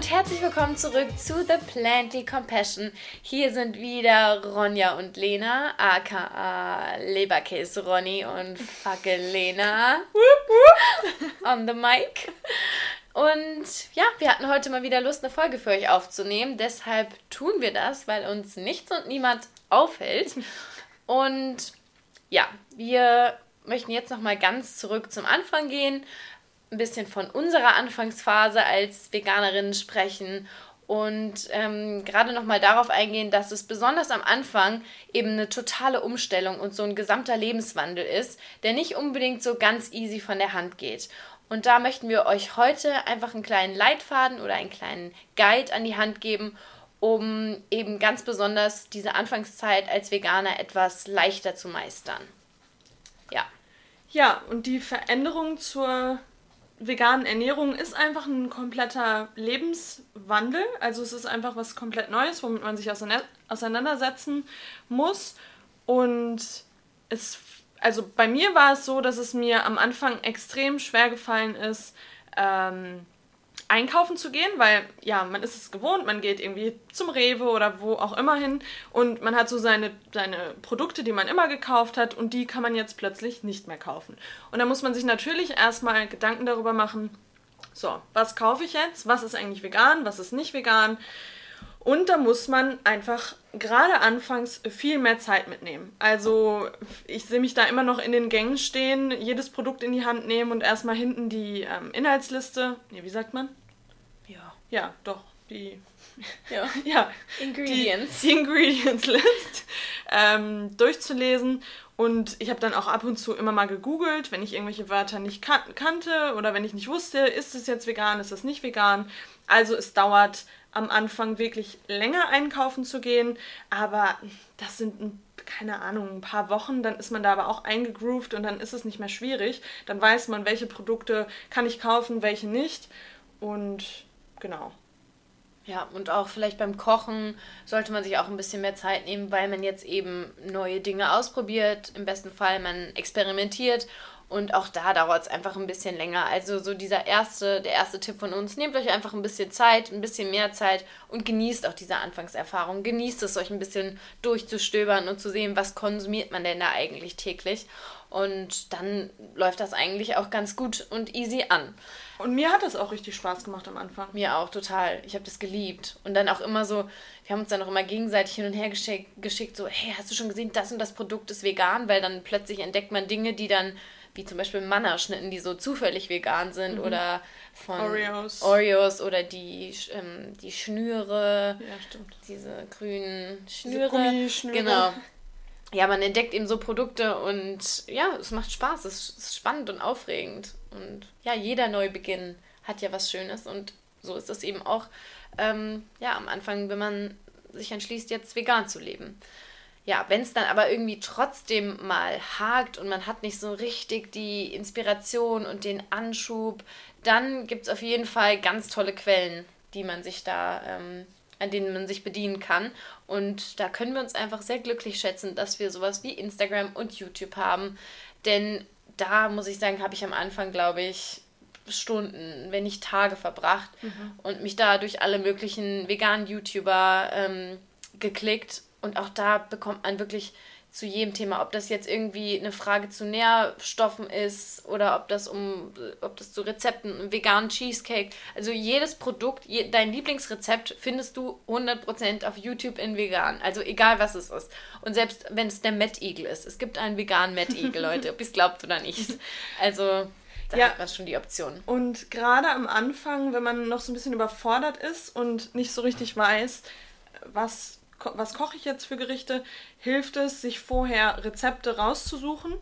Und herzlich willkommen zurück zu The Planty Compassion. Hier sind wieder Ronja und Lena, aka Leberkäse Ronny und Fackel Lena on the mic. Und ja, wir hatten heute mal wieder Lust, eine Folge für euch aufzunehmen. Deshalb tun wir das, weil uns nichts und niemand aufhält. Und ja, wir möchten jetzt noch mal ganz zurück zum Anfang gehen, ein bisschen von unserer Anfangsphase als Veganerinnen sprechen und ähm, gerade noch mal darauf eingehen, dass es besonders am Anfang eben eine totale Umstellung und so ein gesamter Lebenswandel ist, der nicht unbedingt so ganz easy von der Hand geht. Und da möchten wir euch heute einfach einen kleinen Leitfaden oder einen kleinen Guide an die Hand geben, um eben ganz besonders diese Anfangszeit als Veganer etwas leichter zu meistern. Ja. Ja, und die Veränderung zur veganen Ernährung ist einfach ein kompletter Lebenswandel. Also es ist einfach was komplett Neues, womit man sich auseinandersetzen muss. Und es, also bei mir war es so, dass es mir am Anfang extrem schwer gefallen ist, ähm, einkaufen zu gehen, weil ja, man ist es gewohnt, man geht irgendwie zum Rewe oder wo auch immer hin und man hat so seine, seine Produkte, die man immer gekauft hat und die kann man jetzt plötzlich nicht mehr kaufen. Und da muss man sich natürlich erstmal Gedanken darüber machen, so, was kaufe ich jetzt? Was ist eigentlich vegan? Was ist nicht vegan? Und da muss man einfach gerade anfangs viel mehr Zeit mitnehmen. Also ich sehe mich da immer noch in den Gängen stehen, jedes Produkt in die Hand nehmen und erstmal hinten die ähm, Inhaltsliste, nee, wie sagt man? Ja. Ja, doch, die Ja. ja, Ingredients. Die, die Ingredients List ähm, durchzulesen. Und ich habe dann auch ab und zu immer mal gegoogelt, wenn ich irgendwelche Wörter nicht kan kannte oder wenn ich nicht wusste, ist es jetzt vegan, ist es nicht vegan. Also es dauert am Anfang wirklich länger einkaufen zu gehen, aber das sind keine Ahnung, ein paar Wochen, dann ist man da aber auch eingegroovt und dann ist es nicht mehr schwierig. Dann weiß man, welche Produkte kann ich kaufen, welche nicht. Und genau. Ja, und auch vielleicht beim Kochen sollte man sich auch ein bisschen mehr Zeit nehmen, weil man jetzt eben neue Dinge ausprobiert. Im besten Fall man experimentiert und auch da dauert es einfach ein bisschen länger. Also so dieser erste, der erste Tipp von uns, nehmt euch einfach ein bisschen Zeit, ein bisschen mehr Zeit und genießt auch diese Anfangserfahrung. Genießt es, euch ein bisschen durchzustöbern und zu sehen, was konsumiert man denn da eigentlich täglich. Und dann läuft das eigentlich auch ganz gut und easy an. Und mir hat das auch richtig Spaß gemacht am Anfang. Mir auch, total. Ich habe das geliebt. Und dann auch immer so, wir haben uns dann auch immer gegenseitig hin und her geschickt, geschickt, so, hey, hast du schon gesehen, das und das Produkt ist vegan? Weil dann plötzlich entdeckt man Dinge, die dann wie zum Beispiel Mannerschnitten, die so zufällig vegan sind mhm. oder von Oreos. Oreos oder die, ähm, die Schnüre. Ja, stimmt. Diese grünen Schnüre. Diese Genau. Ja, man entdeckt eben so Produkte und ja, es macht Spaß, es ist spannend und aufregend. Und ja, jeder Neubeginn hat ja was Schönes und so ist es eben auch ähm, ja, am Anfang, wenn man sich entschließt, jetzt vegan zu leben ja, wenn es dann aber irgendwie trotzdem mal hakt und man hat nicht so richtig die Inspiration und den Anschub, dann gibt es auf jeden Fall ganz tolle Quellen, die man sich da, ähm, an denen man sich bedienen kann. Und da können wir uns einfach sehr glücklich schätzen, dass wir sowas wie Instagram und YouTube haben. Denn da muss ich sagen, habe ich am Anfang, glaube ich, Stunden, wenn nicht Tage verbracht mhm. und mich da durch alle möglichen veganen YouTuber ähm, geklickt und auch da bekommt man wirklich zu jedem Thema, ob das jetzt irgendwie eine Frage zu Nährstoffen ist oder ob das um, ob das zu Rezepten, veganen Cheesecake, also jedes Produkt, je, dein Lieblingsrezept findest du 100% auf YouTube in vegan, also egal was es ist. Und selbst wenn es der Mettigel ist, es gibt einen veganen Mettigel, Leute, ob ihr es glaubt oder nicht. Also da ja. hat man schon die Option. Und gerade am Anfang, wenn man noch so ein bisschen überfordert ist und nicht so richtig weiß, was was koche ich jetzt für Gerichte, hilft es, sich vorher Rezepte rauszusuchen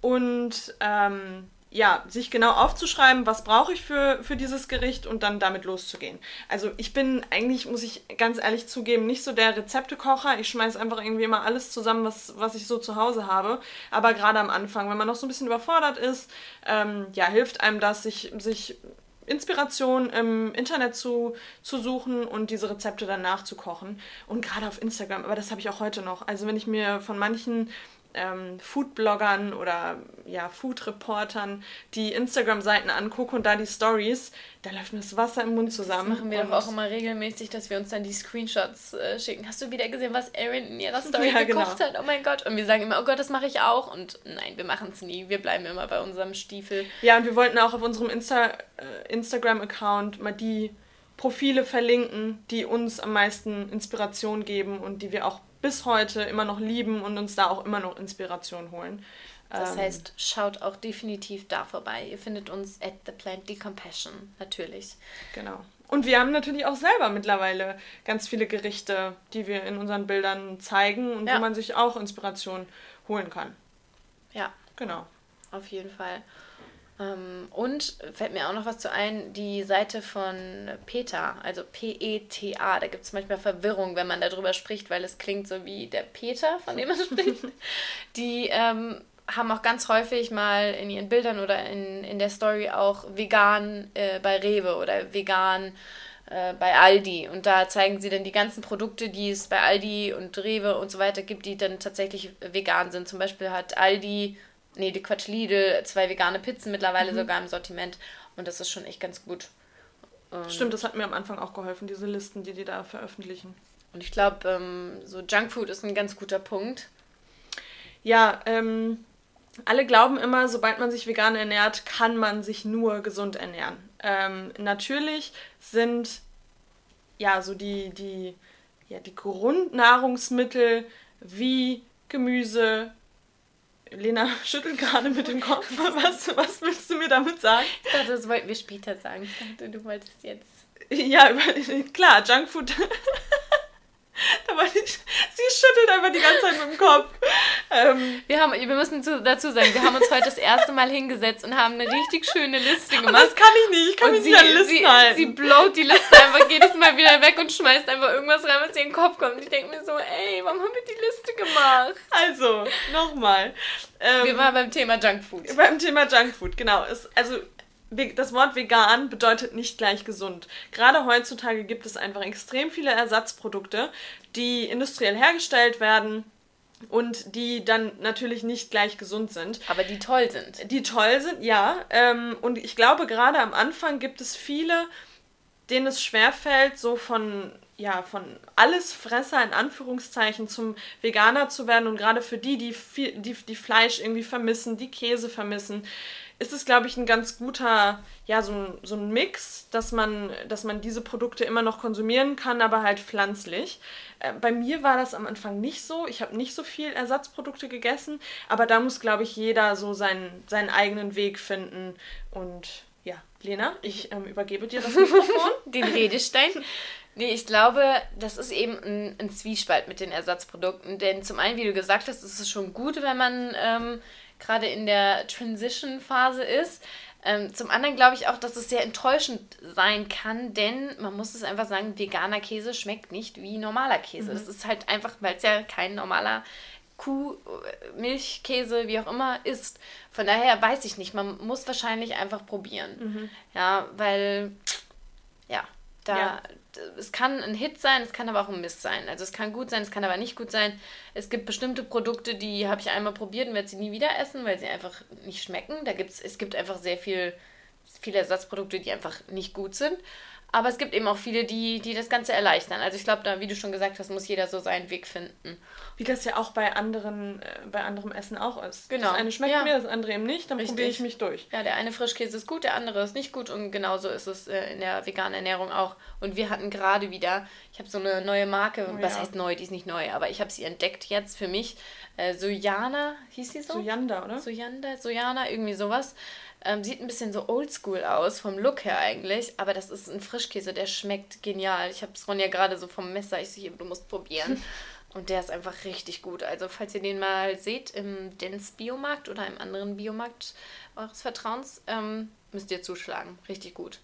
und ähm, ja, sich genau aufzuschreiben, was brauche ich für, für dieses Gericht und dann damit loszugehen. Also ich bin eigentlich, muss ich ganz ehrlich zugeben, nicht so der Rezeptekocher. Ich schmeiße einfach irgendwie immer alles zusammen, was, was ich so zu Hause habe. Aber gerade am Anfang, wenn man noch so ein bisschen überfordert ist, ähm, ja, hilft einem das, sich, sich Inspiration im Internet zu, zu suchen und diese Rezepte dann nachzukochen. Und gerade auf Instagram, aber das habe ich auch heute noch. Also wenn ich mir von manchen ähm, Foodbloggern oder ja, Food-Reportern die Instagram-Seiten angucke und da die Stories, da läuft mir das Wasser im Mund zusammen. Das machen wir doch auch immer regelmäßig, dass wir uns dann die Screenshots äh, schicken. Hast du wieder gesehen, was Erin in ihrer Story ja, gekocht genau. hat? Oh mein Gott. Und wir sagen immer, oh Gott, das mache ich auch. Und nein, wir machen es nie. Wir bleiben immer bei unserem Stiefel. Ja, und wir wollten auch auf unserem Insta, äh, Instagram-Account mal die Profile verlinken, die uns am meisten Inspiration geben und die wir auch bis heute immer noch lieben und uns da auch immer noch Inspiration holen. Das ähm, heißt, schaut auch definitiv da vorbei. Ihr findet uns at the plant decompassion, natürlich. Genau. Und wir haben natürlich auch selber mittlerweile ganz viele Gerichte, die wir in unseren Bildern zeigen und ja. wo man sich auch Inspiration holen kann. Ja. Genau. Auf jeden Fall. Ähm, und fällt mir auch noch was zu ein, die Seite von PETA, also P-E-T-A, da gibt es manchmal Verwirrung, wenn man darüber spricht, weil es klingt so wie der Peter, von dem man spricht. Die ähm, haben auch ganz häufig mal in ihren Bildern oder in, in der Story auch vegan äh, bei Rewe oder vegan äh, bei Aldi. Und da zeigen sie dann die ganzen Produkte, die es bei Aldi und Rewe und so weiter gibt, die dann tatsächlich vegan sind. Zum Beispiel hat Aldi nee, die Quatsch Lidl, zwei vegane Pizzen mittlerweile mhm. sogar im Sortiment. Und das ist schon echt ganz gut. Und Stimmt, das hat mir am Anfang auch geholfen, diese Listen, die die da veröffentlichen. Und ich glaube, ähm, so Junkfood ist ein ganz guter Punkt. Ja, ähm, alle glauben immer, sobald man sich vegan ernährt, kann man sich nur gesund ernähren. Ähm, natürlich sind ja so die, die, ja, die Grundnahrungsmittel wie Gemüse, Lena schüttelt gerade mit dem Kopf. Was, was willst du mir damit sagen? Ich dachte, das wollten wir später sagen. Ich dachte, du wolltest jetzt. Ja, klar, Junkfood. ich, sie schüttelt einfach die ganze Zeit mit dem Kopf. Ähm, wir, haben, wir müssen zu, dazu sagen, wir haben uns heute das erste Mal hingesetzt und haben eine richtig schöne Liste gemacht. Aber das kann ich nicht, ich kann und mich sie, nicht an Listen sie, halten. Sie blowt die Liste einfach jedes Mal wieder weg und schmeißt einfach irgendwas rein, was ihr in den Kopf kommt. Und ich denke mir so, ey, warum haben wir die Liste gemacht? Also, nochmal. Ähm, wir waren beim Thema Junkfood. Beim Thema Junkfood, genau. Es, also das Wort vegan bedeutet nicht gleich gesund. Gerade heutzutage gibt es einfach extrem viele Ersatzprodukte, die industriell hergestellt werden und die dann natürlich nicht gleich gesund sind. Aber die toll sind. Die toll sind, ja. Ähm, und ich glaube, gerade am Anfang gibt es viele, denen es schwerfällt, so von ja, von Allesfresser in Anführungszeichen zum Veganer zu werden und gerade für die, die, viel, die, die Fleisch irgendwie vermissen, die Käse vermissen, ist es, glaube ich, ein ganz guter, ja, so ein, so ein Mix, dass man, dass man diese Produkte immer noch konsumieren kann, aber halt pflanzlich. Äh, bei mir war das am Anfang nicht so. Ich habe nicht so viel Ersatzprodukte gegessen, aber da muss, glaube ich, jeder so seinen, seinen eigenen Weg finden. Und ja, Lena, ich ähm, übergebe dir das Mikrofon. Den Redestein. Nee, ich glaube, das ist eben ein, ein, Zwiespalt mit den Ersatzprodukten. Denn zum einen, wie du gesagt hast, ist es schon gut, wenn man ähm, gerade in der Transition-Phase ist. Ähm, zum anderen glaube ich auch, dass es sehr enttäuschend sein kann, denn man muss es einfach sagen, veganer Käse schmeckt nicht wie normaler Käse. Mhm. Das ist halt einfach, weil es ja kein normaler Kuh, Milchkäse, wie auch immer ist. Von daher weiß ich nicht, man muss wahrscheinlich einfach probieren. Mhm. Ja, weil, ja, da, ja es kann ein Hit sein, es kann aber auch ein Mist sein. Also es kann gut sein, es kann aber nicht gut sein. Es gibt bestimmte Produkte, die habe ich einmal probiert und werde sie nie wieder essen, weil sie einfach nicht schmecken. Da gibt's, es gibt einfach sehr viel, viele Ersatzprodukte, die einfach nicht gut sind. Aber es gibt eben auch viele, die, die das Ganze erleichtern. Also ich glaube, da, wie du schon gesagt hast, muss jeder so seinen Weg finden. Wie das ja auch bei anderen, äh, bei anderem Essen auch ist. Genau. Das eine schmeckt ja. mir, das andere eben nicht, dann probiere ich mich durch. Ja, der eine Frischkäse ist gut, der andere ist nicht gut und genauso ist es äh, in der veganen Ernährung auch. Und wir hatten gerade wieder, ich habe so eine neue Marke, oh, was ja. heißt neu, die ist nicht neu, aber ich habe sie entdeckt jetzt für mich. Äh, Sojana, hieß sie so? Sojanda, oder? Sojanda, Sojana, irgendwie sowas. Ähm, sieht ein bisschen so oldschool aus, vom Look her eigentlich, aber das ist ein Frischkäse, der schmeckt genial. Ich habe es Ronja gerade so vom Messer, ich sehe, du musst probieren. Und der ist einfach richtig gut. Also, falls ihr den mal seht im Dens Biomarkt oder im anderen Biomarkt eures Vertrauens, ähm, müsst ihr zuschlagen. Richtig gut.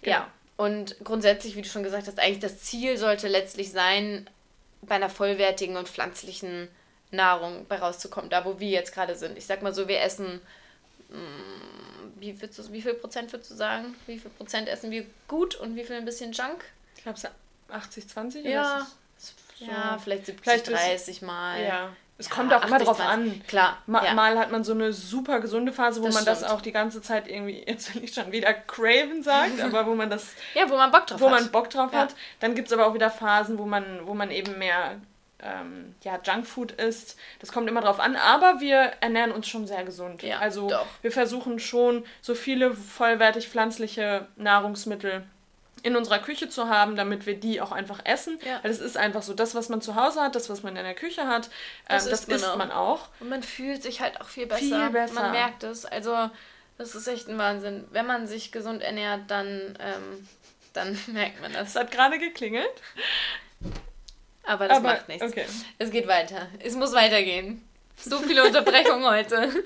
Genau. Ja. Und grundsätzlich, wie du schon gesagt hast, eigentlich das Ziel sollte letztlich sein, bei einer vollwertigen und pflanzlichen Nahrung bei rauszukommen, da wo wir jetzt gerade sind. Ich sag mal so, wir essen Mm, wie, du, wie viel Prozent würdest du sagen? Wie viel Prozent essen wir gut und wie viel ein bisschen Junk? Ich glaube, es 80, 20 ja. So, ja, vielleicht 70, vielleicht 30 Mal. Ja. Es ja, kommt auch immer drauf an. Klar. Ma ja. Mal hat man so eine super gesunde Phase, wo das man stimmt. das auch die ganze Zeit irgendwie, jetzt will ich schon wieder Craven sagt, aber wo man das. Ja, wo man Bock drauf wo hat. Wo man Bock drauf ja. hat. Dann gibt es aber auch wieder Phasen, wo man, wo man eben mehr ähm, ja, Junkfood isst. Das kommt immer drauf an, aber wir ernähren uns schon sehr gesund. Ja, also doch. wir versuchen schon so viele vollwertig pflanzliche Nahrungsmittel in unserer Küche zu haben, damit wir die auch einfach essen. Ja. Weil es ist einfach so, das, was man zu Hause hat, das, was man in der Küche hat, das, ähm, das isst, man, man, auch. Und man fühlt sich halt auch viel besser. Viel besser. Man merkt es. Also das ist echt ein Wahnsinn. Wenn man sich gesund ernährt, dann, ähm, dann merkt man das. Es hat gerade geklingelt. Aber das Aber, macht nichts. Okay. Es geht weiter. Es muss weitergehen. So viele Unterbrechungen heute.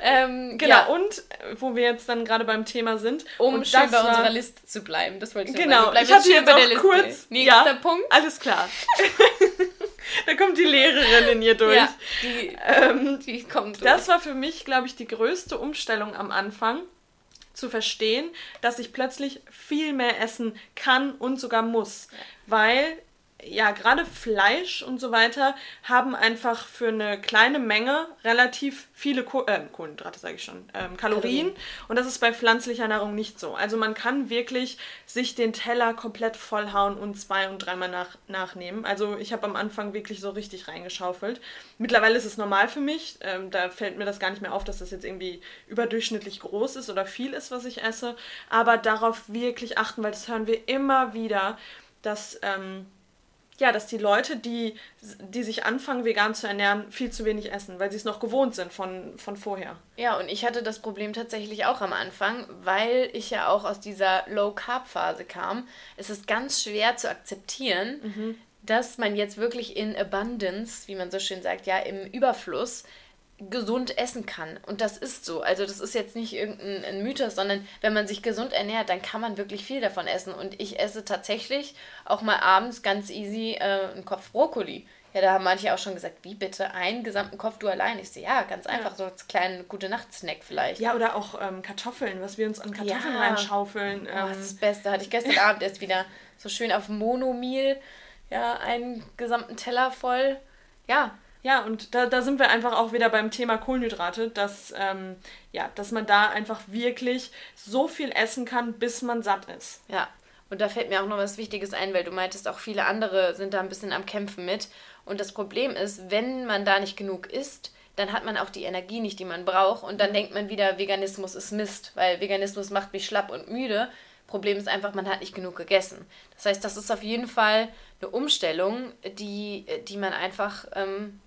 Ähm, genau, ja. und wo wir jetzt dann gerade beim Thema sind. Um schön bei unserer Liste zu bleiben. Das wollte ich genau, sagen. Genau, ich hatte jetzt bei der Liste. kurz. Nächster ja, Punkt. Alles klar. da kommt die Lehrerin in ihr durch. Ja, die, ähm, die kommt durch. Das war für mich, glaube ich, die größte Umstellung am Anfang zu verstehen, dass ich plötzlich viel mehr essen kann und sogar muss. Weil ja, gerade Fleisch und so weiter haben einfach für eine kleine Menge relativ viele Koh äh, Kohlenhydrate, sage ich schon, ähm, Kalorien. Und das ist bei pflanzlicher Nahrung nicht so. Also man kann wirklich sich den Teller komplett vollhauen und zwei- und dreimal nach, nachnehmen. Also ich habe am Anfang wirklich so richtig reingeschaufelt. Mittlerweile ist es normal für mich. Ähm, da fällt mir das gar nicht mehr auf, dass das jetzt irgendwie überdurchschnittlich groß ist oder viel ist, was ich esse. Aber darauf wirklich achten, weil das hören wir immer wieder, dass... Ähm, ja, dass die Leute, die, die sich anfangen, vegan zu ernähren, viel zu wenig essen, weil sie es noch gewohnt sind von, von vorher. Ja, und ich hatte das Problem tatsächlich auch am Anfang, weil ich ja auch aus dieser Low-Carb-Phase kam. Es ist ganz schwer zu akzeptieren, mhm. dass man jetzt wirklich in Abundance, wie man so schön sagt, ja, im Überfluss gesund essen kann. Und das ist so. Also das ist jetzt nicht irgendein Mythos, sondern wenn man sich gesund ernährt, dann kann man wirklich viel davon essen. Und ich esse tatsächlich auch mal abends ganz easy äh, einen Kopf Brokkoli. Ja, da haben manche auch schon gesagt, wie bitte, einen gesamten Kopf du allein? Ich sehe, ja, ganz einfach, ja. so als kleinen Gute-Nacht-Snack vielleicht. Ja, oder auch ähm, Kartoffeln, was wir uns an Kartoffeln ja. reinschaufeln. Ähm. Oh, das ist das Beste. Hatte ich gestern Abend erst wieder so schön auf Monomeal, ja, einen gesamten Teller voll. Ja, ja, und da, da sind wir einfach auch wieder beim Thema Kohlenhydrate, dass, ähm, ja, dass man da einfach wirklich so viel essen kann, bis man satt ist. Ja, und da fällt mir auch noch was Wichtiges ein, weil du meintest, auch viele andere sind da ein bisschen am Kämpfen mit. Und das Problem ist, wenn man da nicht genug isst, dann hat man auch die Energie nicht, die man braucht. Und dann denkt man wieder, Veganismus ist Mist, weil Veganismus macht mich schlapp und müde. Problem ist einfach, man hat nicht genug gegessen. Das heißt, das ist auf jeden Fall eine Umstellung, die, die man einfach ähm,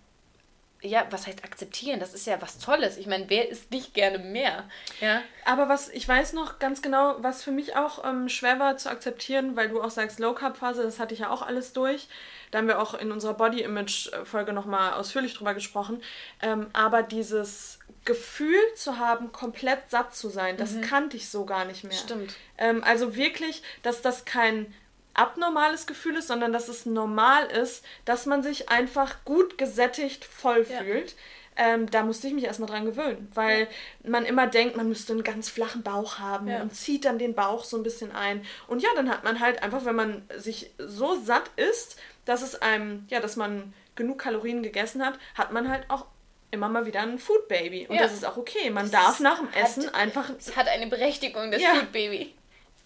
ja, was heißt akzeptieren? Das ist ja was Tolles. Ich meine, wer isst nicht gerne mehr? Ja. Aber was, ich weiß noch ganz genau, was für mich auch ähm, schwer war zu akzeptieren, weil du auch sagst, Low Carb Phase, das hatte ich ja auch alles durch. Da haben wir auch in unserer Body Image Folge nochmal ausführlich drüber gesprochen. Ähm, aber dieses Gefühl zu haben, komplett satt zu sein, das mhm. kannte ich so gar nicht mehr. Stimmt. Ähm, also wirklich, dass das kein abnormales Gefühl ist, sondern dass es normal ist, dass man sich einfach gut gesättigt voll ja. fühlt. Ähm, da musste ich mich erstmal dran gewöhnen, weil ja. man immer denkt, man müsste einen ganz flachen Bauch haben ja. und zieht dann den Bauch so ein bisschen ein. Und ja, dann hat man halt einfach, wenn man sich so satt ist, dass es einem, ja, dass man genug Kalorien gegessen hat, hat man halt auch immer mal wieder ein Food Baby. Und ja. das ist auch okay. Man das darf nach dem Essen hat, einfach. Es hat eine Berechtigung, das Food Baby.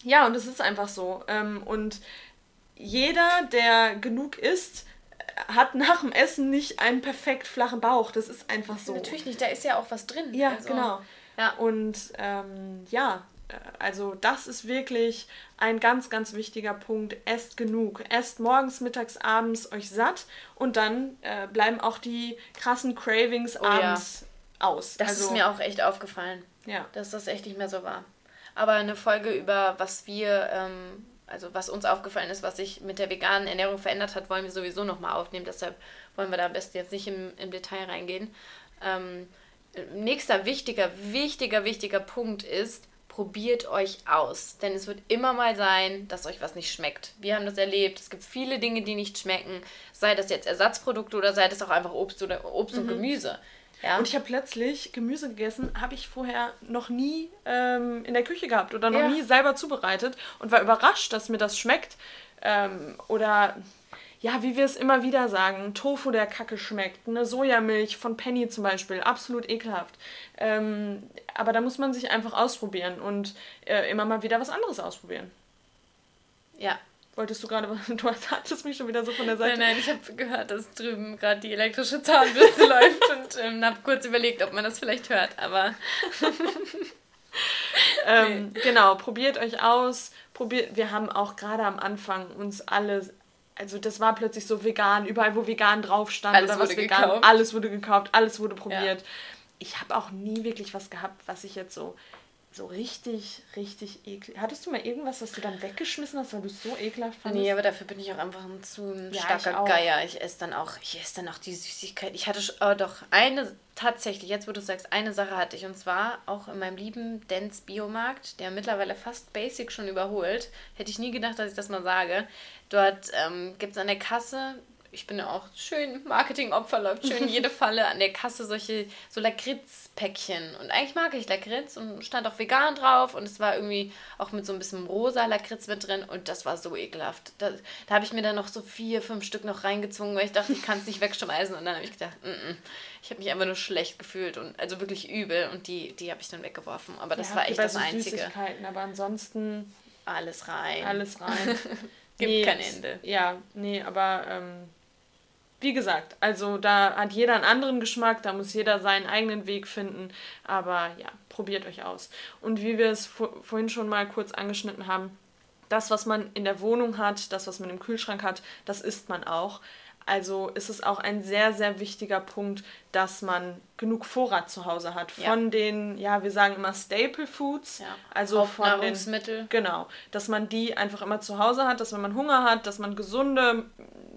Ja, und es ist einfach so. Ähm, und jeder, der genug isst, hat nach dem Essen nicht einen perfekt flachen Bauch. Das ist einfach so. Natürlich nicht, da ist ja auch was drin. Ja, also, genau. Ja. Und ähm, ja, also das ist wirklich ein ganz, ganz wichtiger Punkt. Esst genug. Esst morgens, mittags, abends euch satt und dann äh, bleiben auch die krassen Cravings oh, abends ja. aus. Das also, ist mir auch echt aufgefallen. Ja. Dass das echt nicht mehr so war aber eine Folge über was wir, ähm, also was uns aufgefallen ist, was sich mit der veganen Ernährung verändert hat, wollen wir sowieso nochmal aufnehmen. Deshalb wollen wir da am besten jetzt nicht im, im Detail reingehen. Ähm, nächster wichtiger, wichtiger, wichtiger Punkt ist, probiert euch aus. Denn es wird immer mal sein, dass euch was nicht schmeckt. Wir haben das erlebt. Es gibt viele Dinge, die nicht schmecken. Sei das jetzt Ersatzprodukte oder sei das auch einfach Obst oder Obst mhm. und Gemüse. Ja. Und ich habe plötzlich Gemüse gegessen, habe ich vorher noch nie ähm, in der Küche gehabt oder noch ja. nie selber zubereitet und war überrascht, dass mir das schmeckt. Ähm, oder ja, wie wir es immer wieder sagen, Tofu, der Kacke schmeckt, eine Sojamilch von Penny zum Beispiel, absolut ekelhaft. Ähm, aber da muss man sich einfach ausprobieren und äh, immer mal wieder was anderes ausprobieren. Ja. Wolltest du gerade, du hattest mich schon wieder so von der Seite. Nein, nein, ich habe gehört, dass drüben gerade die elektrische Zahnbürste läuft und ähm, habe kurz überlegt, ob man das vielleicht hört, aber. ähm, nee. Genau, probiert euch aus. Probiert, wir haben auch gerade am Anfang uns alle also das war plötzlich so vegan, überall wo vegan drauf stand alles oder was vegan, gekauft. alles wurde gekauft, alles wurde probiert. Ja. Ich habe auch nie wirklich was gehabt, was ich jetzt so so richtig, richtig eklig. Hattest du mal irgendwas, was du dann weggeschmissen hast, weil du es so ekelhaft fandest? Nee, aber dafür bin ich auch einfach ein zu ein ja, starker ich Geier. Ich esse dann auch, ich esse dann auch die Süßigkeit. Ich hatte oh, doch eine, tatsächlich, jetzt wo du sagst, eine Sache hatte ich und zwar auch in meinem lieben Dance Biomarkt, der mittlerweile fast Basic schon überholt. Hätte ich nie gedacht, dass ich das mal sage. Dort ähm, gibt es an der Kasse ich bin ja auch schön Marketingopfer, läuft schön jede Falle an der Kasse solche so Lakritz-Päckchen. Und eigentlich mag ich Lakritz und stand auch vegan drauf und es war irgendwie auch mit so ein bisschen rosa Lakritz mit drin und das war so ekelhaft. Da, da habe ich mir dann noch so vier, fünf Stück noch reingezwungen, weil ich dachte, ich kann es nicht wegschmeißen und dann habe ich gedacht, mm -mm. ich habe mich einfach nur schlecht gefühlt und also wirklich übel und die, die habe ich dann weggeworfen. Aber das ja, war echt das so Einzige. Aber ansonsten alles rein. Alles rein. Gibt nee, kein Ende. Ja, nee, aber ähm, wie gesagt, also da hat jeder einen anderen Geschmack, da muss jeder seinen eigenen Weg finden. Aber ja, probiert euch aus. Und wie wir es vor, vorhin schon mal kurz angeschnitten haben, das, was man in der Wohnung hat, das, was man im Kühlschrank hat, das isst man auch. Also ist es auch ein sehr, sehr wichtiger Punkt, dass man genug Vorrat zu Hause hat. Von ja. den, ja, wir sagen immer Staple Foods. Ja. Also von Nahrungsmittel. Den, genau. Dass man die einfach immer zu Hause hat, dass wenn man Hunger hat, dass man gesunde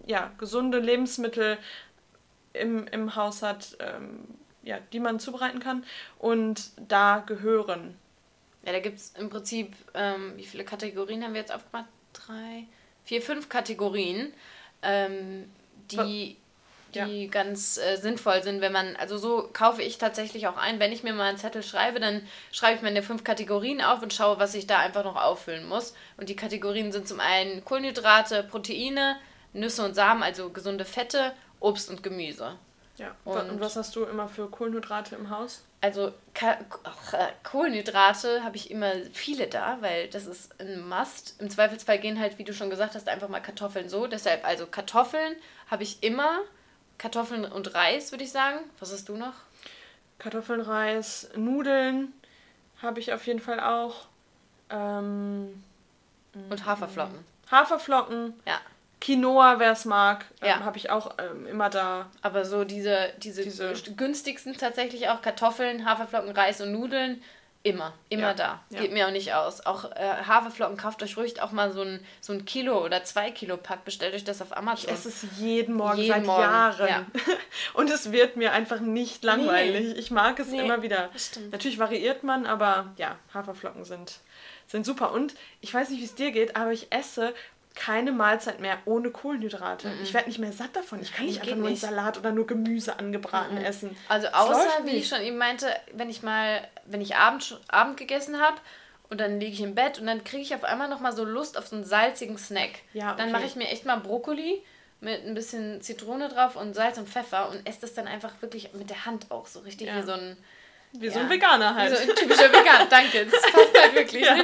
ja, gesunde Lebensmittel im, im Haus hat, ähm, ja, die man zubereiten kann. Und da gehören. Ja, da gibt es im Prinzip, ähm, wie viele Kategorien haben wir jetzt aufgemacht? Drei, vier, fünf Kategorien, ähm, die, die ja. ganz äh, sinnvoll sind, wenn man, also so kaufe ich tatsächlich auch ein, wenn ich mir mal einen Zettel schreibe, dann schreibe ich meine fünf Kategorien auf und schaue, was ich da einfach noch auffüllen muss. Und die Kategorien sind zum einen Kohlenhydrate, Proteine, Nüsse und Samen, also gesunde Fette, Obst und Gemüse. Ja. Und, und was hast du immer für Kohlenhydrate im Haus? Also Ka Kohlenhydrate habe ich immer viele da, weil das ist ein Must. Im Zweifelsfall gehen halt, wie du schon gesagt hast, einfach mal Kartoffeln so. Deshalb, also Kartoffeln habe ich immer. Kartoffeln und Reis, würde ich sagen. Was hast du noch? Kartoffeln, Reis, Nudeln habe ich auf jeden Fall auch. Ähm, und Haferflocken. Haferflocken. Ja. Quinoa, wer es mag, ähm, ja. ähm, habe ich auch ähm, immer da. Aber so diese, diese, diese, günstigsten tatsächlich auch Kartoffeln, Haferflocken, Reis und Nudeln, immer, immer ja. da. Ja. Geht mir auch nicht aus. Auch äh, Haferflocken, kauft euch ruhig auch mal so ein, so ein Kilo oder zwei Kilo Pack, bestellt euch das auf Amazon. Ich esse es jeden Morgen jeden seit Morgen. Jahren. und es wird mir einfach nicht langweilig. Nee. Ich mag es nee. immer wieder. Natürlich variiert man, aber ja, Haferflocken sind sind super. Und ich weiß nicht, wie es dir geht, aber ich esse keine Mahlzeit mehr ohne Kohlenhydrate. Mm -mm. Ich werde nicht mehr satt davon. Ich kann nicht einfach nur einen Salat oder nur Gemüse angebraten mm essen. Also außer, wie ich schon eben meinte, wenn ich mal, wenn ich Abend, Abend gegessen habe und dann liege ich im Bett und dann kriege ich auf einmal noch mal so Lust auf so einen salzigen Snack. Ja, okay. Dann mache ich mir echt mal Brokkoli mit ein bisschen Zitrone drauf und Salz und Pfeffer und esse das dann einfach wirklich mit der Hand auch so richtig ja. wie so ein wie ja. so ein Veganer halt. Wie so ein typischer Veganer, danke. Das passt halt wirklich. Ja.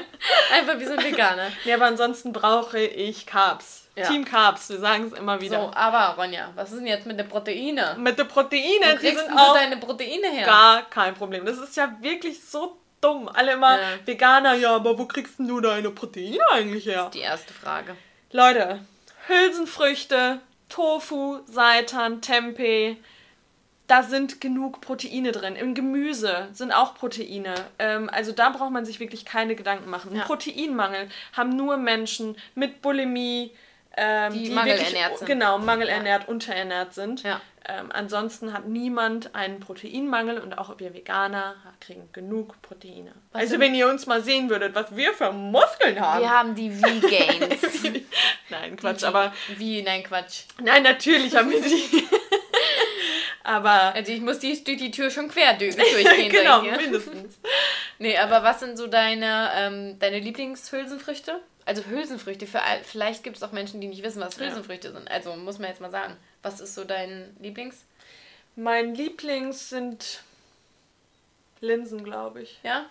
Einfach wie so ein Veganer. Ja, aber ansonsten brauche ich Carbs. Ja. Team Carbs, wir sagen es immer wieder. So, aber Ronja, was ist denn jetzt mit den Proteinen? Mit den Proteinen, die sind auch deine Proteine her? Gar kein Problem. Das ist ja wirklich so dumm. Alle immer ja. Veganer, ja, aber wo kriegst du deine Proteine eigentlich her? Das ist die erste Frage. Leute, Hülsenfrüchte, Tofu, Seitan, Tempeh, da sind genug Proteine drin. Im Gemüse sind auch Proteine. Ähm, also da braucht man sich wirklich keine Gedanken machen. Ja. Proteinmangel haben nur Menschen mit Bulimie, ähm, die, die mangelernährt sind. Genau, mangelernährt, ja. unterernährt sind. Ja. Ähm, ansonsten hat niemand einen Proteinmangel und auch wir Veganer kriegen genug Proteine. Was also wenn ihr uns mal sehen würdet, was wir für Muskeln haben. Wir haben die V-Gains. nein, Quatsch, die, aber... Wie? Nein, Quatsch. Nein, natürlich haben wir die... Aber. Also ich muss die, die Tür schon quer durchgehen. genau, mindestens. Nee, aber was sind so deine, ähm, deine Lieblingshülsenfrüchte? Also Hülsenfrüchte, für, vielleicht gibt es auch Menschen, die nicht wissen, was Hülsenfrüchte ja. sind. Also muss man jetzt mal sagen. Was ist so dein Lieblings? Mein Lieblings sind Linsen, glaube ich. Ja?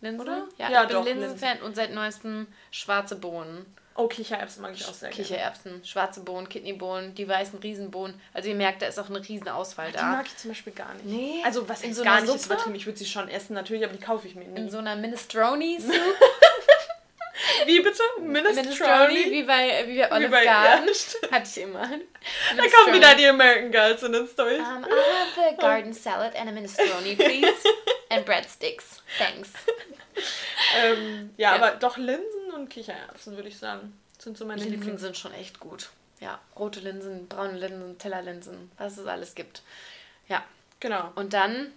Linsen? Oder? Ja, ja ich bin Linsenfan und seit neuestem schwarze Bohnen. Oh, Kichererbsen mag ich auch sehr gerne. Kichererbsen, schwarze Bohnen, Kidneybohnen, die weißen Riesenbohnen. Also ihr merkt, da ist auch eine Riesenauswahl da. Die mag ich zum Beispiel gar nicht. Nee. Also was in so gar nicht ist übertrieben. Ich würde sie schon essen, natürlich, aber die kaufe ich mir nicht. In so einer Minestrone-Soup? Wie bitte? Minestrone? Minestrone, wie bei, wie bei Olive wie bei, Garden. Ja, Hatte ich immer. Da kommen wieder die American Girls in ins durch. Um, I'll have a garden salad and a minestrone, please. and breadsticks. Thanks. ähm, ja, ja, aber doch Linsen und Kichererbsen, würde ich sagen. Sind so meine Linsen Lieblings. sind schon echt gut. Ja, rote Linsen, braune Linsen, Tellerlinsen, was es alles gibt. Ja. Genau. Und dann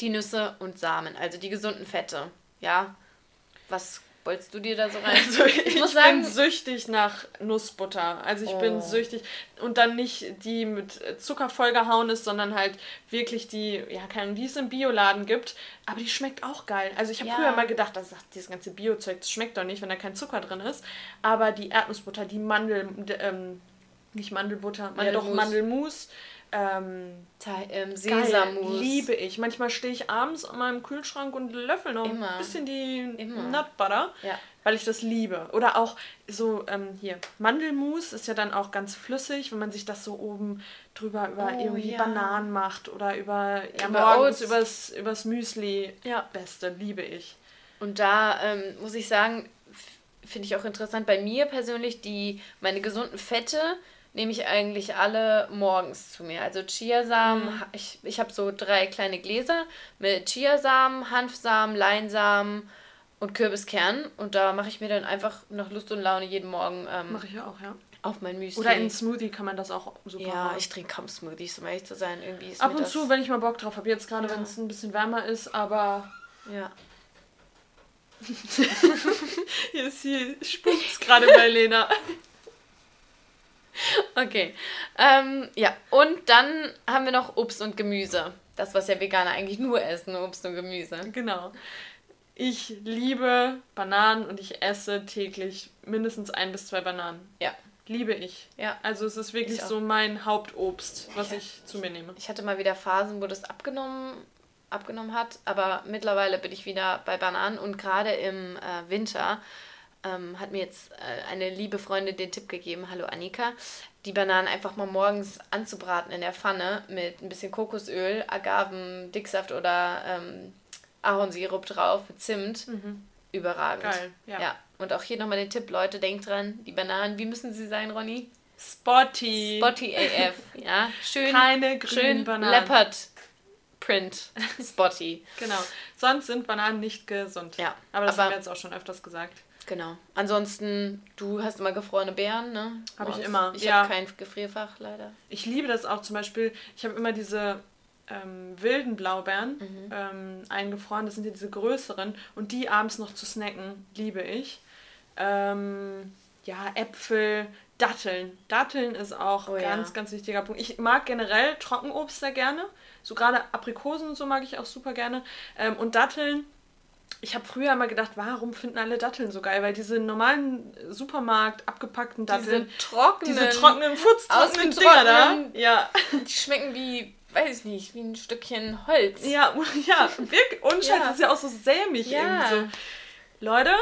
die Nüsse und Samen, also die gesunden Fette. Ja. Was Wolltest du dir da so rein? Also ich, ich muss sagen, bin süchtig nach Nussbutter. Also ich oh. bin süchtig. Und dann nicht die mit Zucker vollgehauen ist, sondern halt wirklich die, ja, keine Ahnung, die es im Bioladen gibt. Aber die schmeckt auch geil. Also ich habe ja. früher mal gedacht, das, dieses ganze Bio-Zeug, das schmeckt doch nicht, wenn da kein Zucker drin ist. Aber die Erdnussbutter, die Mandel, ähm, nicht Mandelbutter, Mandelmus. ja doch Mandelmus ähm, ähm, Sesammus. liebe ich. Manchmal stehe ich abends an meinem Kühlschrank und löffel noch Immer. ein bisschen die Immer. Nut Butter, ja. weil ich das liebe. Oder auch so ähm, hier, Mandelmus ist ja dann auch ganz flüssig, wenn man sich das so oben drüber über oh, irgendwie ja. Bananen macht oder über, ja, über morgens übers, übers Müsli. Ja. Beste, liebe ich. Und da ähm, muss ich sagen, finde ich auch interessant bei mir persönlich, die meine gesunden Fette nehme ich eigentlich alle morgens zu mir. Also Chiasamen, mhm. ich, ich habe so drei kleine Gläser mit Chiasamen, Hanfsamen, Leinsamen und Kürbiskern. Und da mache ich mir dann einfach nach Lust und Laune jeden Morgen. Ähm, mache ich auch, ja. Auf mein Müsli. Oder in Smoothie kann man das auch super Ja, machen. ich trinke kaum Smoothies, um ehrlich zu sein. Irgendwie ist Ab und zu, wenn ich mal Bock drauf habe. Jetzt gerade, ja. wenn es ein bisschen wärmer ist, aber... Ja. hier ist hier spuckt gerade bei Lena. Okay. Ähm, ja, und dann haben wir noch Obst und Gemüse. Das, was ja Veganer eigentlich nur essen, Obst und Gemüse. Genau. Ich liebe Bananen und ich esse täglich mindestens ein bis zwei Bananen. Ja. Liebe ich. Ja. Also es ist wirklich so mein Hauptobst, was ich, ich zu mir nehme. Ich hatte mal wieder Phasen, wo das abgenommen, abgenommen hat, aber mittlerweile bin ich wieder bei Bananen und gerade im äh, Winter ähm, hat mir jetzt äh, eine liebe Freundin den Tipp gegeben, hallo Annika, die Bananen einfach mal morgens anzubraten in der Pfanne mit ein bisschen Kokosöl, Agaven, Dicksaft oder ähm, Ahornsirup drauf mit Zimt. Mhm. Überragend. Geil, ja. ja. Und auch hier nochmal den Tipp, Leute, denkt dran, die Bananen, wie müssen sie sein, Ronny? Spotty. Spotty AF, ja. Schön, Keine grünen schön Bananen. Leopard Print. Spotty. genau. Sonst sind Bananen nicht gesund. Ja. Aber das aber, haben wir jetzt auch schon öfters gesagt. Genau. Ansonsten, du hast immer gefrorene Beeren, ne? Habe ich immer. Ich ja. habe kein Gefrierfach, leider. Ich liebe das auch zum Beispiel. Ich habe immer diese ähm, wilden Blaubeeren mhm. ähm, eingefroren. Das sind ja diese größeren. Und die abends noch zu snacken, liebe ich. Ähm, ja, Äpfel, Datteln. Datteln ist auch oh, ganz, ja. ganz wichtiger Punkt. Ich mag generell Trockenobst sehr gerne. So gerade Aprikosen und so mag ich auch super gerne. Ähm, und Datteln ich habe früher immer gedacht, warum finden alle Datteln so geil? Weil diese normalen Supermarkt abgepackten Datteln, diese trockenen, diese trockenen, futztrockenen Dinger da, ja. die schmecken wie, weiß ich nicht, wie ein Stückchen Holz. Ja, ja, wirklich. Und ja. ist ja auch so sämig ja. irgendwie so. Leute,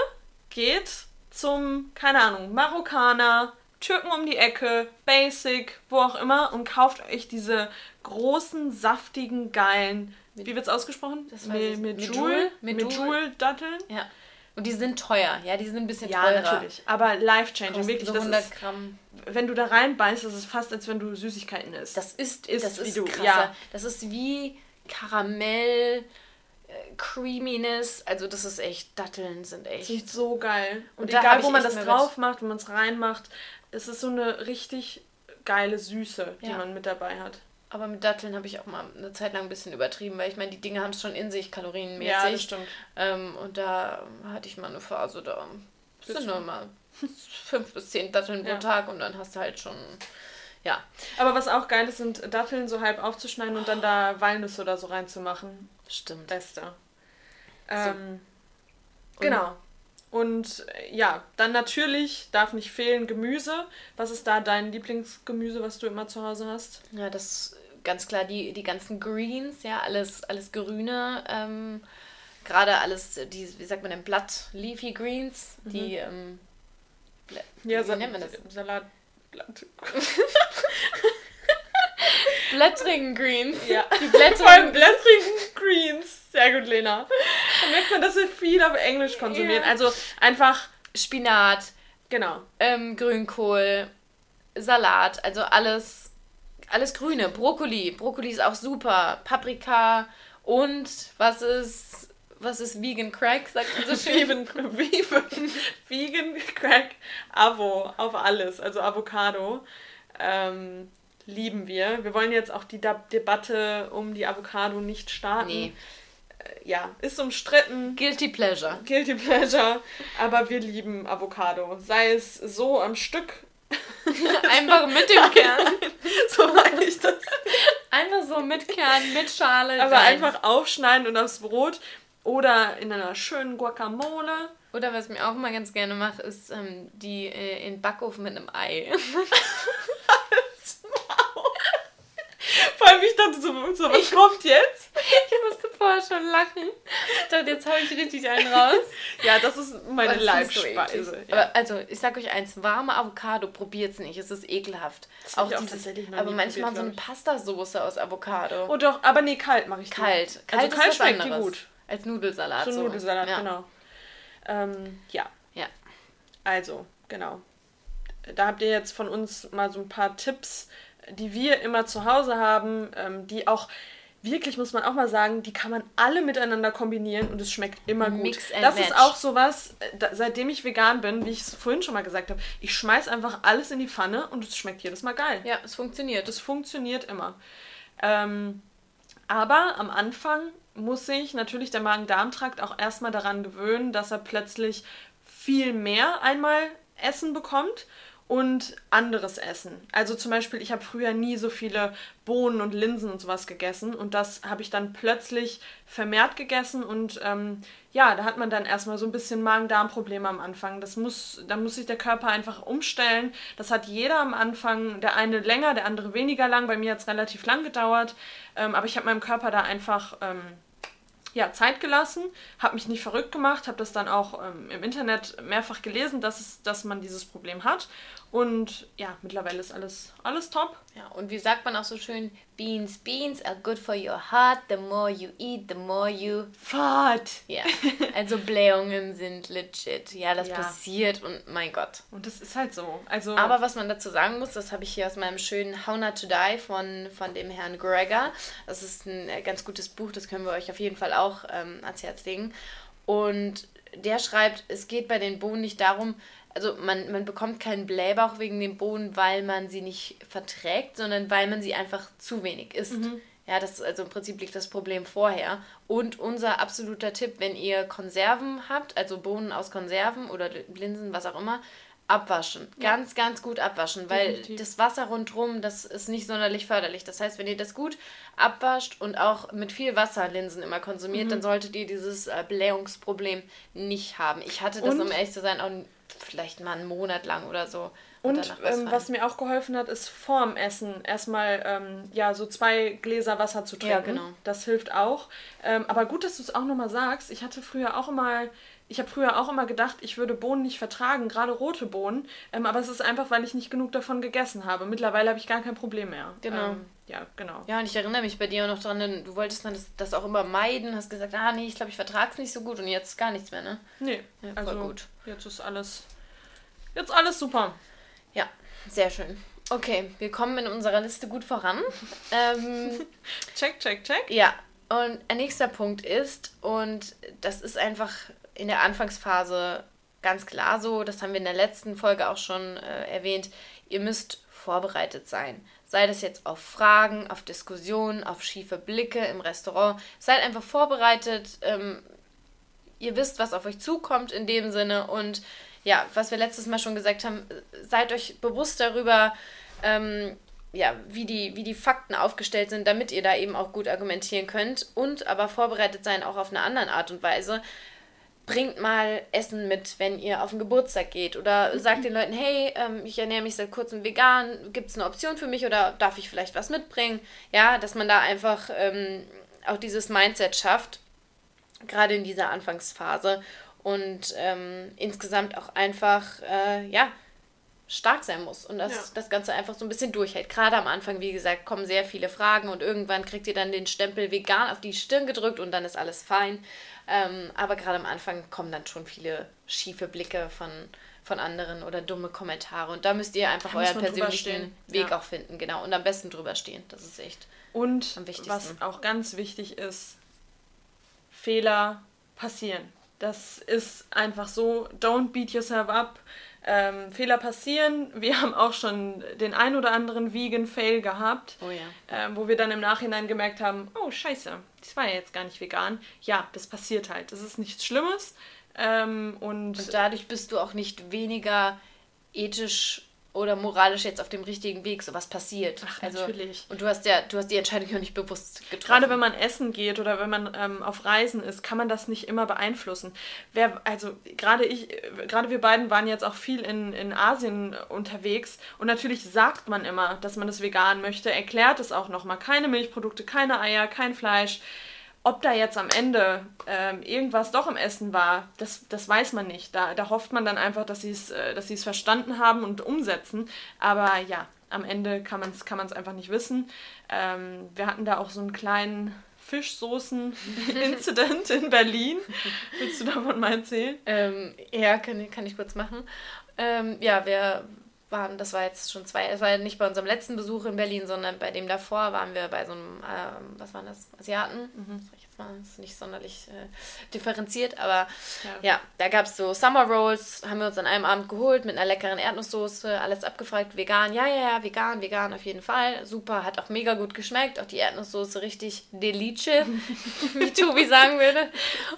geht zum, keine Ahnung, Marokkaner, Türken um die Ecke, Basic, wo auch immer und kauft euch diese großen, saftigen, geilen mit, Wie wird es ausgesprochen? Das Me Medjool? Medjool-Datteln? Ja. Und die sind teuer, ja, die sind ein bisschen ja, teurer. Ja, natürlich. Aber life-changing, wirklich. So 100 ist, Gramm. Wenn du da reinbeißt, ist es fast, als wenn du Süßigkeiten isst. Das ist, ist das ist du, krasser. Ja. Das ist wie Karamell, äh, Creaminess. Also das ist echt, Datteln sind echt. Sieht so geil. Und, Und egal, wo man das drauf macht, wo man es reinmacht, es ist so eine richtig geile Süße, die ja. man mit dabei hat. Aber mit Datteln habe ich auch mal eine Zeit lang ein bisschen übertrieben, weil ich meine, die Dinge haben es schon in sich, kalorienmäßig. Ja, das stimmt. Ähm, und da hatte ich mal eine Phase, da sind nur mal fünf bis zehn Datteln ja. pro Tag und dann hast du halt schon, ja. Aber was auch geil ist, sind Datteln so halb aufzuschneiden und dann da Walnüsse oder so reinzumachen. Stimmt. Beste. Ähm, so. Genau. Und äh, ja, dann natürlich darf nicht fehlen Gemüse. Was ist da dein Lieblingsgemüse, was du immer zu Hause hast? Ja, das ganz klar die, die ganzen Greens, ja, alles, alles Grüne. Ähm, Gerade alles, die, wie sagt man denn, Blatt, Leafy Greens, mhm. die, ähm, ja, wie nennt man das? Salatblatt. Blättrigen Greens. Ja. Die blättrigen, blättrigen Greens. Sehr gut, Lena. Merkt man, dass wir viel auf Englisch konsumieren. Ja. Also einfach Spinat. Genau. Ähm, Grünkohl, Salat, also alles, alles Grüne. Brokkoli. Brokkoli ist auch super. Paprika. Und was ist, was ist Vegan Crack, sagt man so schön? vegan, Crack, Avo, auf alles, also Avocado. Ähm, lieben wir. Wir wollen jetzt auch die Debatte um die Avocado nicht starten. Nee. Äh, ja, ist umstritten. Guilty Pleasure. Guilty Pleasure. Aber wir lieben Avocado. Sei es so am Stück. Einfach mit dem Kern. so meine ich das. Einfach so mit Kern, mit Schale. Aber rein. einfach aufschneiden und aufs Brot. Oder in einer schönen Guacamole. Oder was ich mir auch immer ganz gerne mache, ist ähm, die äh, in Backofen mit einem Ei. Vor allem, ich dachte so, so was ich, kommt jetzt? Ich musste vorher schon lachen. Ich dachte, jetzt habe ich richtig einen raus. Ja, das ist meine Leibspeise. So ja. also, ich sag euch eins, warme Avocado, probiert es nicht. Es ist ekelhaft. Das auch, auch dieses, aber manchmal so eine Pastasoße aus Avocado. Oh doch, aber nee, kalt mache ich. Kalt. Kalt, also kalt schmeckt die gut. Als Nudelsalat. So, so. Nudelsalat, ja. genau. Ähm, ja. Ja. Also, genau. Da habt ihr jetzt von uns mal so ein paar Tipps die wir immer zu Hause haben, ähm, die auch wirklich, muss man auch mal sagen, die kann man alle miteinander kombinieren und es schmeckt immer gut. Mix and das match. ist auch sowas, da, seitdem ich vegan bin, wie ich es vorhin schon mal gesagt habe, ich schmeiß einfach alles in die Pfanne und es schmeckt jedes Mal geil. Ja, es funktioniert. Es funktioniert immer. Ähm, aber am Anfang muss sich natürlich der Magen-Darm-Trakt auch erstmal daran gewöhnen, dass er plötzlich viel mehr einmal Essen bekommt und anderes Essen. Also zum Beispiel, ich habe früher nie so viele Bohnen und Linsen und sowas gegessen und das habe ich dann plötzlich vermehrt gegessen und ähm, ja, da hat man dann erstmal so ein bisschen Magen-Darm-Probleme am Anfang. Das muss, da muss sich der Körper einfach umstellen. Das hat jeder am Anfang, der eine länger, der andere weniger lang. Bei mir hat es relativ lang gedauert, ähm, aber ich habe meinem Körper da einfach ähm, ja, Zeit gelassen, habe mich nicht verrückt gemacht, habe das dann auch ähm, im Internet mehrfach gelesen, dass, es, dass man dieses Problem hat und ja, mittlerweile ist alles, alles top. Ja, und wie sagt man auch so schön, Beans, Beans are good for your heart. The more you eat, the more you fart. Ja, also Blähungen sind legit. Ja, das ja. passiert und mein Gott. Und das ist halt so. Also Aber was man dazu sagen muss, das habe ich hier aus meinem schönen How Not to Die von, von dem Herrn Gregor. Das ist ein äh, ganz gutes Buch, das können wir euch auf jeden Fall auch ähm, ans Herz legen. Und der schreibt, es geht bei den Bohnen nicht darum, also man, man bekommt keinen Blähbauch wegen den Bohnen, weil man sie nicht verträgt, sondern weil man sie einfach zu wenig isst. Mhm. Ja, das ist also im Prinzip liegt das Problem vorher. Und unser absoluter Tipp, wenn ihr Konserven habt, also Bohnen aus Konserven oder Linsen, was auch immer, abwaschen. Ja. Ganz, ganz gut abwaschen, weil Definitiv. das Wasser rundherum, das ist nicht sonderlich förderlich. Das heißt, wenn ihr das gut abwascht und auch mit viel Wasser Linsen immer konsumiert, mhm. dann solltet ihr dieses äh, Blähungsproblem nicht haben. Ich hatte das, und? um ehrlich zu sein, auch vielleicht mal einen Monat lang oder so. Und, und ähm, was mir auch geholfen hat, ist vorm Essen erstmal ähm, ja, so zwei Gläser Wasser zu trinken. Ja, genau. Das hilft auch. Ähm, aber gut, dass du es auch nochmal sagst. Ich hatte früher auch immer, ich habe früher auch immer gedacht, ich würde Bohnen nicht vertragen, gerade rote Bohnen. Ähm, aber es ist einfach, weil ich nicht genug davon gegessen habe. Mittlerweile habe ich gar kein Problem mehr. Genau. Ähm, ja, genau. Ja, und ich erinnere mich bei dir auch noch dran, denn du wolltest dann das, das auch immer meiden, hast gesagt, ah nee, ich glaube, ich vertrage es nicht so gut und jetzt gar nichts mehr, ne? Nee, ja, also gut. Jetzt ist alles Jetzt alles super. Ja, sehr schön. Okay, wir kommen in unserer Liste gut voran. ähm, check, check, check. Ja, und ein nächster Punkt ist, und das ist einfach in der Anfangsphase ganz klar so, das haben wir in der letzten Folge auch schon äh, erwähnt, ihr müsst vorbereitet sein. Sei das jetzt auf Fragen, auf Diskussionen, auf schiefe Blicke im Restaurant. Seid einfach vorbereitet. Ähm, ihr wisst, was auf euch zukommt in dem Sinne und ja, was wir letztes Mal schon gesagt haben, seid euch bewusst darüber, ähm, ja, wie die, wie die Fakten aufgestellt sind, damit ihr da eben auch gut argumentieren könnt und aber vorbereitet sein auch auf eine andere Art und Weise. Bringt mal Essen mit, wenn ihr auf den Geburtstag geht oder sagt den Leuten, hey, ähm, ich ernähre mich seit kurzem vegan, gibt es eine Option für mich oder darf ich vielleicht was mitbringen? Ja, dass man da einfach ähm, auch dieses Mindset schafft, gerade in dieser Anfangsphase und ähm, insgesamt auch einfach, äh, ja, stark sein muss und das, ja. das Ganze einfach so ein bisschen durchhält. Gerade am Anfang, wie gesagt, kommen sehr viele Fragen und irgendwann kriegt ihr dann den Stempel vegan auf die Stirn gedrückt und dann ist alles fein. Ähm, aber gerade am Anfang kommen dann schon viele schiefe Blicke von, von anderen oder dumme Kommentare und da müsst ihr einfach euren persönlichen Weg ja. auch finden, genau. Und am besten drüber stehen. Das ist echt und am wichtigsten. was auch ganz wichtig ist, Fehler passieren. Das ist einfach so. Don't beat yourself up ähm, Fehler passieren. Wir haben auch schon den ein oder anderen Vegan-Fail gehabt, oh ja. ähm, wo wir dann im Nachhinein gemerkt haben, oh scheiße, das war ja jetzt gar nicht vegan. Ja, das passiert halt. Das ist nichts Schlimmes. Ähm, und, und dadurch bist du auch nicht weniger ethisch oder moralisch jetzt auf dem richtigen Weg sowas passiert. Ach, also, natürlich. Und du hast ja, du hast die Entscheidung ja nicht bewusst getroffen. Gerade wenn man essen geht oder wenn man ähm, auf Reisen ist, kann man das nicht immer beeinflussen. Wer, also gerade ich, gerade wir beiden waren jetzt auch viel in, in Asien unterwegs und natürlich sagt man immer, dass man das vegan möchte, erklärt es auch nochmal. Keine Milchprodukte, keine Eier, kein Fleisch. Ob da jetzt am Ende ähm, irgendwas doch im Essen war, das, das weiß man nicht. Da, da hofft man dann einfach, dass sie es äh, dass verstanden haben und umsetzen. Aber ja, am Ende kann man es kann einfach nicht wissen. Ähm, wir hatten da auch so einen kleinen Fischsoßen-Incident in Berlin. Willst du davon mal erzählen? Ähm, ja, kann, kann ich kurz machen. Ähm, ja, wir waren, das war jetzt schon zwei, es war nicht bei unserem letzten Besuch in Berlin, sondern bei dem davor waren wir bei so einem, ähm, was waren das, Asiaten. Mhm mal, ist nicht sonderlich äh, differenziert, aber ja, ja da gab es so Summer Rolls, haben wir uns an einem Abend geholt mit einer leckeren Erdnusssoße, alles abgefragt, vegan, ja, ja, ja, vegan, vegan auf jeden Fall, super, hat auch mega gut geschmeckt, auch die Erdnusssoße richtig delice, wie Tobi sagen würde.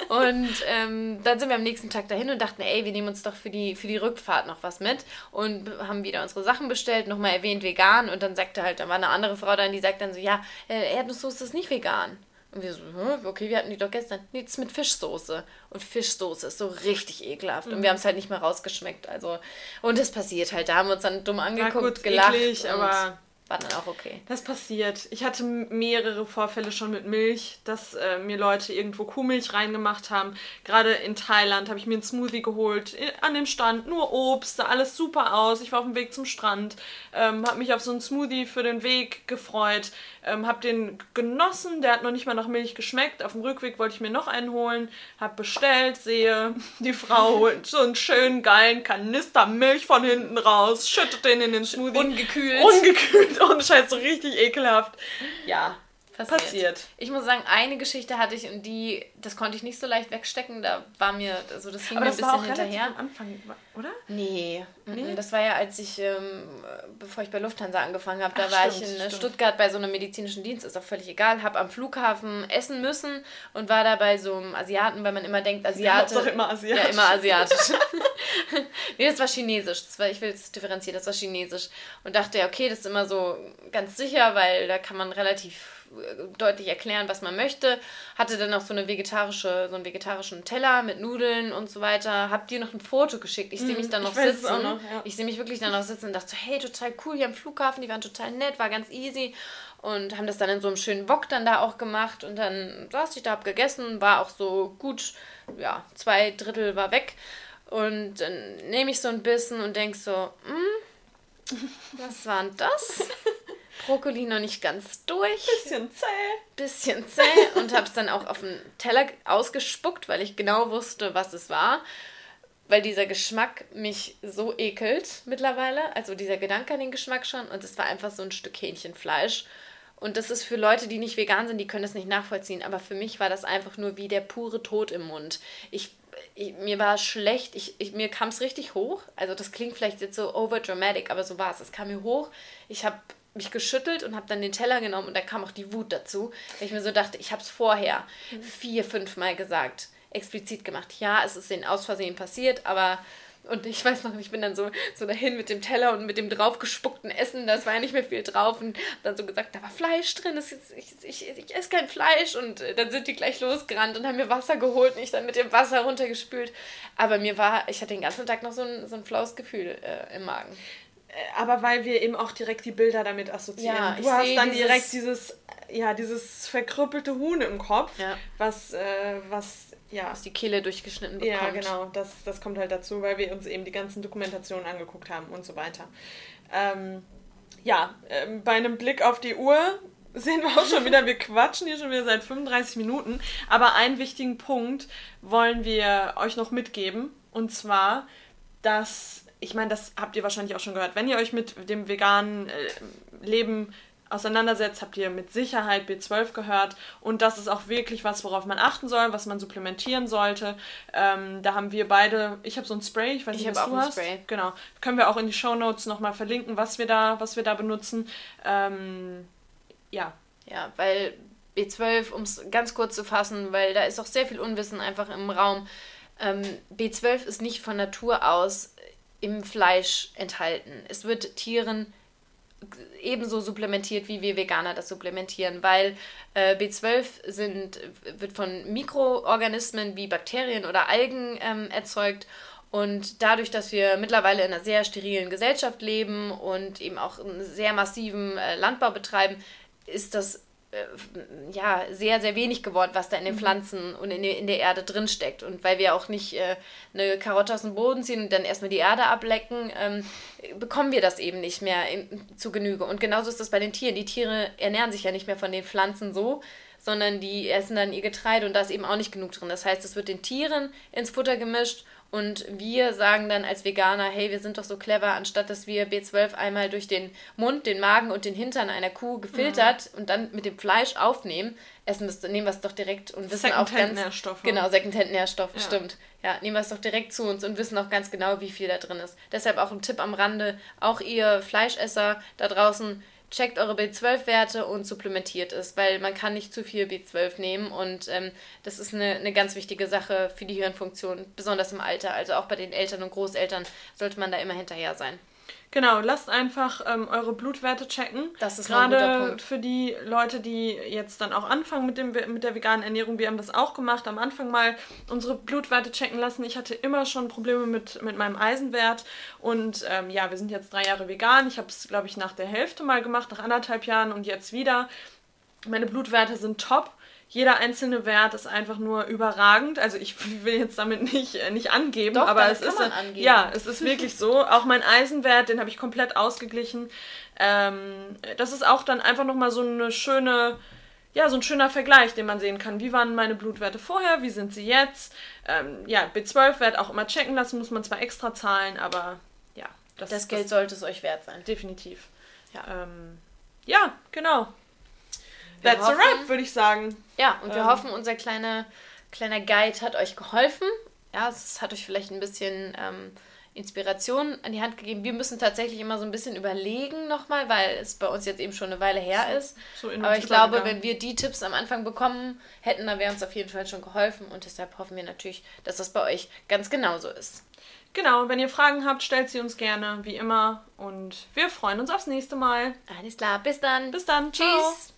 Und ähm, dann sind wir am nächsten Tag dahin und dachten, ey, wir nehmen uns doch für die, für die Rückfahrt noch was mit und haben wieder unsere Sachen bestellt, nochmal erwähnt vegan und dann sagte halt, da war eine andere Frau da, die sagt dann so, ja, äh, Erdnusssoße ist nicht vegan. Und wir so, okay, wir hatten die doch gestern. Nichts mit Fischsoße. Und Fischsoße ist so richtig ekelhaft. Mhm. Und wir haben es halt nicht mehr rausgeschmeckt. Also, und es passiert halt. Da haben wir uns dann dumm angeguckt, gut, gelacht. Eklig, aber war dann auch okay. Das passiert. Ich hatte mehrere Vorfälle schon mit Milch, dass äh, mir Leute irgendwo Kuhmilch reingemacht haben. Gerade in Thailand habe ich mir einen Smoothie geholt, an dem Stand, nur Obst, sah alles super aus. Ich war auf dem Weg zum Strand, ähm, habe mich auf so einen Smoothie für den Weg gefreut, ähm, habe den genossen, der hat noch nicht mal nach Milch geschmeckt. Auf dem Rückweg wollte ich mir noch einen holen, habe bestellt, sehe, die Frau holt so einen schönen geilen Kanister Milch von hinten raus, schüttet den in den Smoothie. Ungekühlt. Ungekühlt ohne Scheiß so richtig ekelhaft. Ja, passiert. passiert. Ich muss sagen, eine Geschichte hatte ich und die, das konnte ich nicht so leicht wegstecken. Da war mir, also das hing Aber mir ein bisschen hinterher. Am Anfang, oder? Nee. nee. Das war ja, als ich, ähm, bevor ich bei Lufthansa angefangen habe, da Ach, war stimmt, ich in stimmt. Stuttgart bei so einem medizinischen Dienst, ist auch völlig egal, habe am Flughafen essen müssen und war da bei so einem Asiaten, weil man immer denkt, Asiate. Ja, immer asiatisch. Ja, immer asiatisch. nee, das war chinesisch. Das war, ich will es differenzieren, das war chinesisch. Und dachte, ja, okay, das ist immer so ganz sicher, weil da kann man relativ deutlich erklären, was man möchte. Hatte dann auch so eine vegetarische, so einen vegetarischen Teller mit Nudeln und so weiter. Hab dir noch ein Foto geschickt. Ich sehe mich dann noch sitzen. Noch, ja. Ich sehe mich wirklich dann noch sitzen und dachte so, hey, total cool hier am Flughafen, die waren total nett, war ganz easy. Und haben das dann in so einem schönen Wok dann da auch gemacht. Und dann saß ich da, hab gegessen, war auch so gut, ja, zwei Drittel war weg. Und dann nehme ich so ein bisschen und denk so, hm, was war denn das? Brokkoli noch nicht ganz durch. Bisschen zäh. Bisschen zäh und habe es dann auch auf den Teller ausgespuckt, weil ich genau wusste, was es war. Weil dieser Geschmack mich so ekelt mittlerweile. Also dieser Gedanke an den Geschmack schon. Und es war einfach so ein Stück Hähnchenfleisch. Und das ist für Leute, die nicht vegan sind, die können das nicht nachvollziehen. Aber für mich war das einfach nur wie der pure Tod im Mund. Ich, ich mir war schlecht, ich, ich mir kam es richtig hoch. Also das klingt vielleicht jetzt so overdramatic, aber so war es. Es kam mir hoch. Ich habe mich geschüttelt und habe dann den Teller genommen und da kam auch die Wut dazu, weil ich mir so dachte, ich habe es vorher mhm. vier, fünf Mal gesagt, explizit gemacht. Ja, es ist denen aus Versehen passiert, aber Und ich weiß noch, ich bin dann so, so dahin mit dem Teller und mit dem draufgespuckten Essen, das war ja nicht mehr viel drauf. Und dann so gesagt, da war Fleisch drin, das ist, ich, ich, ich esse kein Fleisch. Und äh, dann sind die gleich losgerannt und haben mir Wasser geholt und ich dann mit dem Wasser runtergespült. Aber mir war, ich hatte den ganzen Tag noch so ein, so ein flaues Gefühl äh, im Magen aber weil wir eben auch direkt die Bilder damit assoziieren. Ja, du hast dann dieses direkt dieses, ja, dieses verkrüppelte Huhn im Kopf, ja. was, äh, was ja. Aus die Kehle durchgeschnitten bekommt. Ja, genau. Das, das kommt halt dazu, weil wir uns eben die ganzen Dokumentationen angeguckt haben und so weiter. Ähm, ja, äh, bei einem Blick auf die Uhr sehen wir auch schon wieder, wir quatschen hier schon wieder seit 35 Minuten. Aber einen wichtigen Punkt wollen wir euch noch mitgeben. Und zwar, dass, ich meine, das habt ihr wahrscheinlich auch schon gehört, wenn ihr euch mit dem veganen äh, Leben auseinandersetzt, habt ihr mit Sicherheit B12 gehört. Und das ist auch wirklich was, worauf man achten soll, was man supplementieren sollte. Ähm, da haben wir beide, ich habe so ein Spray, ich weiß nicht, ich was du hast. Spray. Genau. Können wir auch in die Show Notes nochmal verlinken, was wir da, was wir da benutzen. Ähm, ja. Ja, weil B12, um es ganz kurz zu fassen, weil da ist auch sehr viel Unwissen einfach im Raum. Ähm, B12 ist nicht von Natur aus im Fleisch enthalten. Es wird Tieren ebenso supplementiert, wie wir Veganer das supplementieren, weil äh, B12 sind, wird von Mikroorganismen wie Bakterien oder Algen ähm, erzeugt und dadurch, dass wir mittlerweile in einer sehr sterilen Gesellschaft leben und eben auch einen sehr massiven äh, Landbau betreiben, ist das ja, sehr, sehr wenig geworden, was da in den mhm. Pflanzen und in, die, in der Erde drin steckt. Und weil wir auch nicht äh, eine Karotte aus dem Boden ziehen und dann erstmal die Erde ablecken, ähm, bekommen wir das eben nicht mehr in, zu Genüge. Und genauso ist das bei den Tieren. Die Tiere ernähren sich ja nicht mehr von den Pflanzen so, sondern die essen dann ihr Getreide und da ist eben auch nicht genug drin. Das heißt, es wird den Tieren ins Futter gemischt und wir sagen dann als Veganer, hey, wir sind doch so clever, anstatt dass wir B12 einmal durch den Mund, den Magen und den Hintern einer Kuh gefiltert mhm. und dann mit dem Fleisch aufnehmen, essen das, nehmen wir es doch direkt und wissen auch ganz Nährstoffe. Genau, Secondhand-Nährstoffe, ja. stimmt. Ja, nehmen wir es doch direkt zu uns und wissen auch ganz genau, wie viel da drin ist. Deshalb auch ein Tipp am Rande, auch ihr Fleischesser da draußen, checkt eure B12-Werte und supplementiert es, weil man kann nicht zu viel B12 nehmen und ähm, das ist eine, eine ganz wichtige Sache für die Hirnfunktion, besonders im Alter. Also auch bei den Eltern und Großeltern sollte man da immer hinterher sein. Genau, lasst einfach ähm, eure Blutwerte checken. Das ist Gerade ein guter Punkt. für die Leute, die jetzt dann auch anfangen mit, dem, mit der veganen Ernährung. Wir haben das auch gemacht, am Anfang mal unsere Blutwerte checken lassen. Ich hatte immer schon Probleme mit, mit meinem Eisenwert. Und ähm, ja, wir sind jetzt drei Jahre vegan. Ich habe es, glaube ich, nach der Hälfte mal gemacht, nach anderthalb Jahren und jetzt wieder. Meine Blutwerte sind top jeder einzelne Wert ist einfach nur überragend. Also ich will jetzt damit nicht, äh, nicht angeben, Doch, aber es ist angeben. ja, es ist wirklich so. Auch mein Eisenwert, den habe ich komplett ausgeglichen. Ähm, das ist auch dann einfach nochmal so eine schöne, ja, so ein schöner Vergleich, den man sehen kann. Wie waren meine Blutwerte vorher? Wie sind sie jetzt? Ähm, ja, B12-Wert auch immer checken lassen, muss man zwar extra zahlen, aber ja. Das, das Geld das, sollte es euch wert sein. Definitiv. Ja, ähm, ja genau. That's hoffen, a wrap, würde ich sagen. Ja, und wir ähm. hoffen, unser kleiner, kleiner Guide hat euch geholfen. Ja, es hat euch vielleicht ein bisschen ähm, Inspiration an die Hand gegeben. Wir müssen tatsächlich immer so ein bisschen überlegen nochmal, weil es bei uns jetzt eben schon eine Weile her so, ist. So Aber ich glaube, wenn wir die Tipps am Anfang bekommen hätten, dann wäre uns auf jeden Fall schon geholfen. Und deshalb hoffen wir natürlich, dass das bei euch ganz genauso ist. Genau, wenn ihr Fragen habt, stellt sie uns gerne, wie immer. Und wir freuen uns aufs nächste Mal. Alles klar, bis dann. Bis dann. Tschüss.